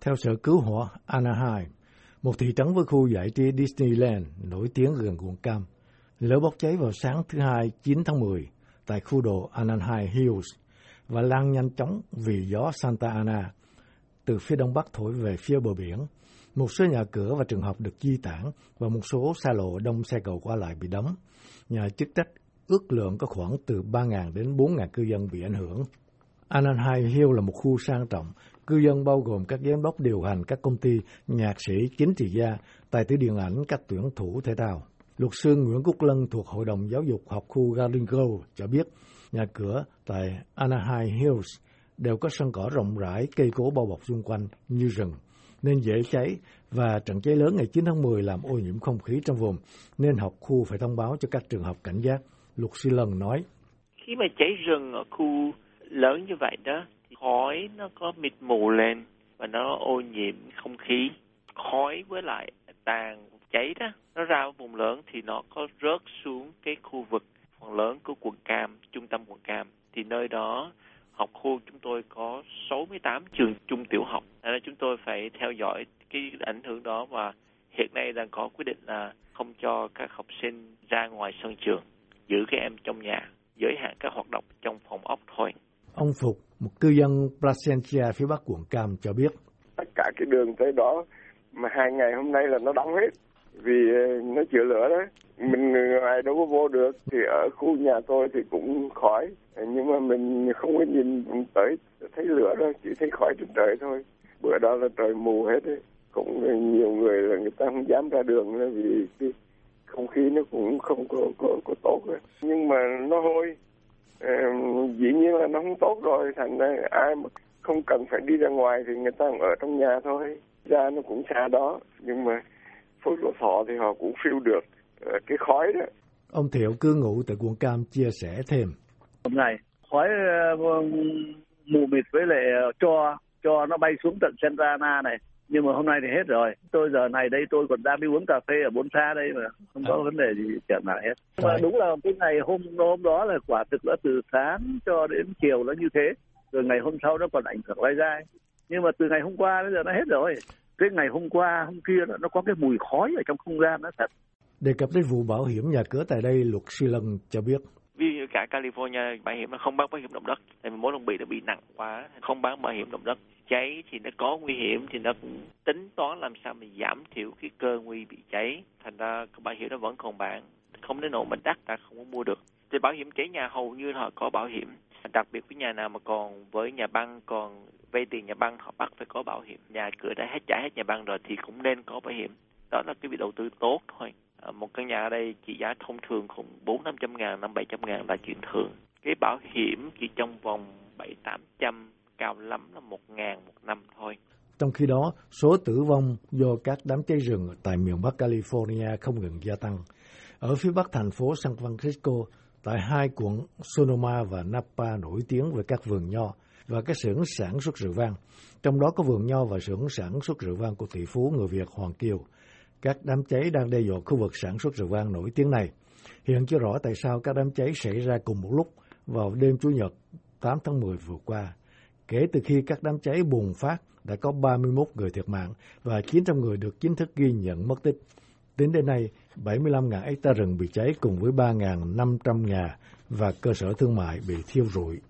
Theo Sở Cứu hỏa Anaheim, một thị trấn với khu giải trí Disneyland nổi tiếng gần quận Cam, lửa bốc cháy vào sáng thứ Hai 9 tháng 10 tại khu đồ Anaheim Hills và lan nhanh chóng vì gió Santa Ana từ phía đông bắc thổi về phía bờ biển. Một số nhà cửa và trường học được di tản và một số xa lộ đông xe cầu qua lại bị đóng. Nhà chức trách ước lượng có khoảng từ 3.000 đến 4.000 cư dân bị ảnh hưởng. Anaheim Hill là một khu sang trọng, cư dân bao gồm các giám đốc điều hành các công ty, nhạc sĩ, chính trị gia, tài tử điện ảnh, các tuyển thủ thể thao. Luật sư Nguyễn Quốc Lân thuộc Hội đồng Giáo dục học khu Garden Grove cho biết, nhà cửa tại Anaheim Hills đều có sân cỏ rộng rãi, cây cối bao bọc xung quanh như rừng, nên dễ cháy và trận cháy lớn ngày 9 tháng 10 làm ô nhiễm không khí trong vùng, nên học khu phải thông báo cho các trường học cảnh giác. Luật sư Lân nói. Khi mà cháy rừng ở khu lớn như vậy đó, khói nó có mịt mù lên và nó ô nhiễm không khí. Khói với lại tàn cháy đó, nó ra ở vùng lớn thì nó có rớt xuống cái khu vực phần lớn của quận Cam, trung tâm quận Cam. Thì nơi đó học khu chúng tôi có 68 trường trung tiểu học. Nên chúng tôi phải theo dõi cái ảnh hưởng đó và hiện nay đang có quyết định là không cho các học sinh ra ngoài sân trường, giữ các em trong nhà, giới hạn các hoạt động trong phòng ốc thôi. Ông Phục, một cư dân Placentia phía bắc quận Cam cho biết. Tất cả cái đường tới đó mà hai ngày hôm nay là nó đóng hết vì ờ, nó chữa lửa đó mình ngoài đâu có vô được thì ở khu nhà tôi thì cũng khói nhưng mà mình không có nhìn tới thấy lửa đâu chỉ thấy khói trên trời thôi bữa đó là trời mù hết ấy. cũng nhiều người là người ta không dám ra đường nữa vì cái không khí nó cũng không có có, có tốt ấy. nhưng mà nó hôi dĩ nhiên là nó không tốt rồi thành ra ai mà không cần phải đi ra ngoài thì người ta ở trong nhà thôi ra nó cũng xa đó nhưng mà phối lúa thọ thì họ cũng phiêu được ờ, cái khói đó. Ông Thiệu cư ngụ tại quận Cam chia sẻ thêm. Hôm nay khói ờ, mù mịt với lại ờ, cho cho nó bay xuống tận Santa Ana này nhưng mà hôm nay thì hết rồi. Tôi giờ này đây tôi còn đang đi uống cà phê ở bốn xa đây mà không có à. vấn đề gì chẳng nào hết. Nhưng mà đúng là cái ngày hôm hôm đó là quả thực là từ sáng cho đến chiều nó như thế. Rồi ngày hôm sau nó còn ảnh hưởng lai dai nhưng mà từ ngày hôm qua đến giờ nó hết rồi. Cái ngày hôm qua hôm kia nó có cái mùi khói ở trong không gian nó thật. Đề cập đến vụ bảo hiểm nhà cửa tại đây luật sư Lân cho biết. Ví dụ cả California bảo hiểm nó không bán bảo hiểm động đất. Tại vì mối long bị nó bị nặng quá không bán bảo hiểm động đất cháy thì nó có nguy hiểm thì nó cũng tính toán làm sao mình giảm thiểu cái cơ nguy bị cháy. Thành ra cái bảo hiểm nó vẫn còn bạn không đến nỗi mình đắt, ta không có mua được. Thì bảo hiểm cháy nhà hầu như họ có bảo hiểm. Đặc biệt với nhà nào mà còn với nhà băng, còn vay tiền nhà băng, họ bắt phải có bảo hiểm. Nhà cửa đã hết, trả hết nhà băng rồi thì cũng nên có bảo hiểm. Đó là cái việc đầu tư tốt thôi. À, một căn nhà ở đây trị giá thông thường khoảng bốn năm trăm ngàn, năm bảy trăm ngàn là chuyện thường. Cái bảo hiểm chỉ trong vòng bảy, tám trăm cao lắm là một ngàn một năm thôi trong khi đó, số tử vong do các đám cháy rừng tại miền Bắc California không ngừng gia tăng. Ở phía bắc thành phố San Francisco, tại hai quận Sonoma và Napa nổi tiếng về các vườn nho và các xưởng sản xuất rượu vang. Trong đó có vườn nho và xưởng sản xuất rượu vang của tỷ phú người Việt Hoàng Kiều. Các đám cháy đang đe dọa khu vực sản xuất rượu vang nổi tiếng này. Hiện chưa rõ tại sao các đám cháy xảy ra cùng một lúc vào đêm Chủ nhật 8 tháng 10 vừa qua. Kể từ khi các đám cháy bùng phát, đã có 31 người thiệt mạng và 900 người được chính thức ghi nhận mất tích. Đến đến nay, 75.000 hecta rừng bị cháy cùng với 3.500 nhà và cơ sở thương mại bị thiêu rụi.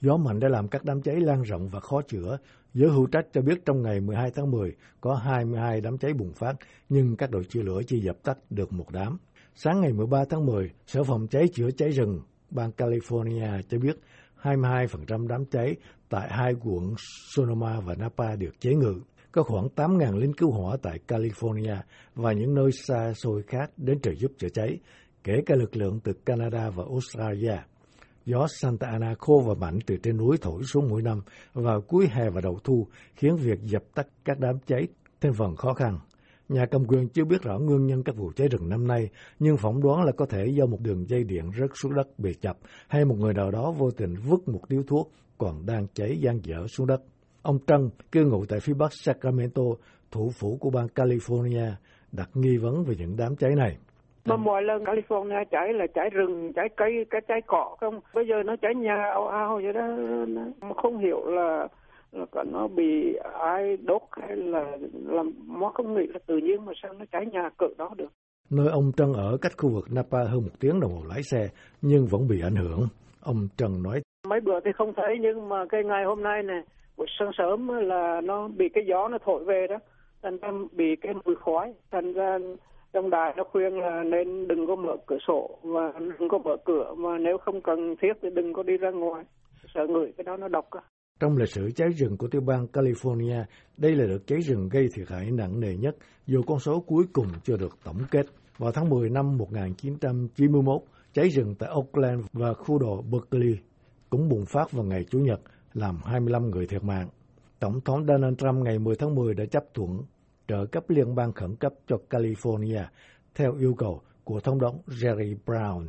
Gió mạnh đã làm các đám cháy lan rộng và khó chữa. Giới hữu trách cho biết trong ngày 12 tháng 10 có 22 đám cháy bùng phát, nhưng các đội chữa lửa chỉ dập tắt được một đám. Sáng ngày 13 tháng 10, Sở phòng cháy chữa cháy rừng bang California cho biết 22% đám cháy tại hai quận Sonoma và Napa được chế ngự. Có khoảng 8.000 lính cứu hỏa tại California và những nơi xa xôi khác đến trợ giúp chữa cháy, kể cả lực lượng từ Canada và Australia. Gió Santa Ana khô và mạnh từ trên núi thổi xuống mỗi năm vào cuối hè và đầu thu, khiến việc dập tắt các đám cháy thêm phần khó khăn. Nhà cầm quyền chưa biết rõ nguyên nhân các vụ cháy rừng năm nay, nhưng phỏng đoán là có thể do một đường dây điện rớt xuống đất bị chập hay một người nào đó vô tình vứt một điếu thuốc còn đang cháy gian dở xuống đất. Ông Trân, cư ngụ tại phía bắc Sacramento, thủ phủ của bang California, đặt nghi vấn về những đám cháy này. Mà mọi lần California cháy là cháy rừng, cháy cây, cái cháy cỏ không. Bây giờ nó cháy nhà ao ao vậy đó, không hiểu là là nó bị ai đốt hay là làm nó không nghĩ là tự nhiên mà sao nó cháy nhà cỡ đó được Nơi ông Trân ở cách khu vực Napa hơn một tiếng đồng hồ lái xe, nhưng vẫn bị ảnh hưởng. Ông Trần nói. Mấy bữa thì không thấy, nhưng mà cái ngày hôm nay này, buổi sáng sớm là nó bị cái gió nó thổi về đó, thành ra bị cái mùi khói, thành ra trong đài nó khuyên là nên đừng có mở cửa sổ và đừng có mở cửa mà nếu không cần thiết thì đừng có đi ra ngoài sợ người cái đó nó độc á trong lịch sử cháy rừng của tiểu bang California, đây là đợt cháy rừng gây thiệt hại nặng nề nhất, dù con số cuối cùng chưa được tổng kết. Vào tháng 10 năm 1991, cháy rừng tại Oakland và khu đồ Berkeley cũng bùng phát vào ngày Chủ nhật, làm 25 người thiệt mạng. Tổng thống Donald Trump ngày 10 tháng 10 đã chấp thuận trợ cấp liên bang khẩn cấp cho California theo yêu cầu của thống đốc Jerry Brown.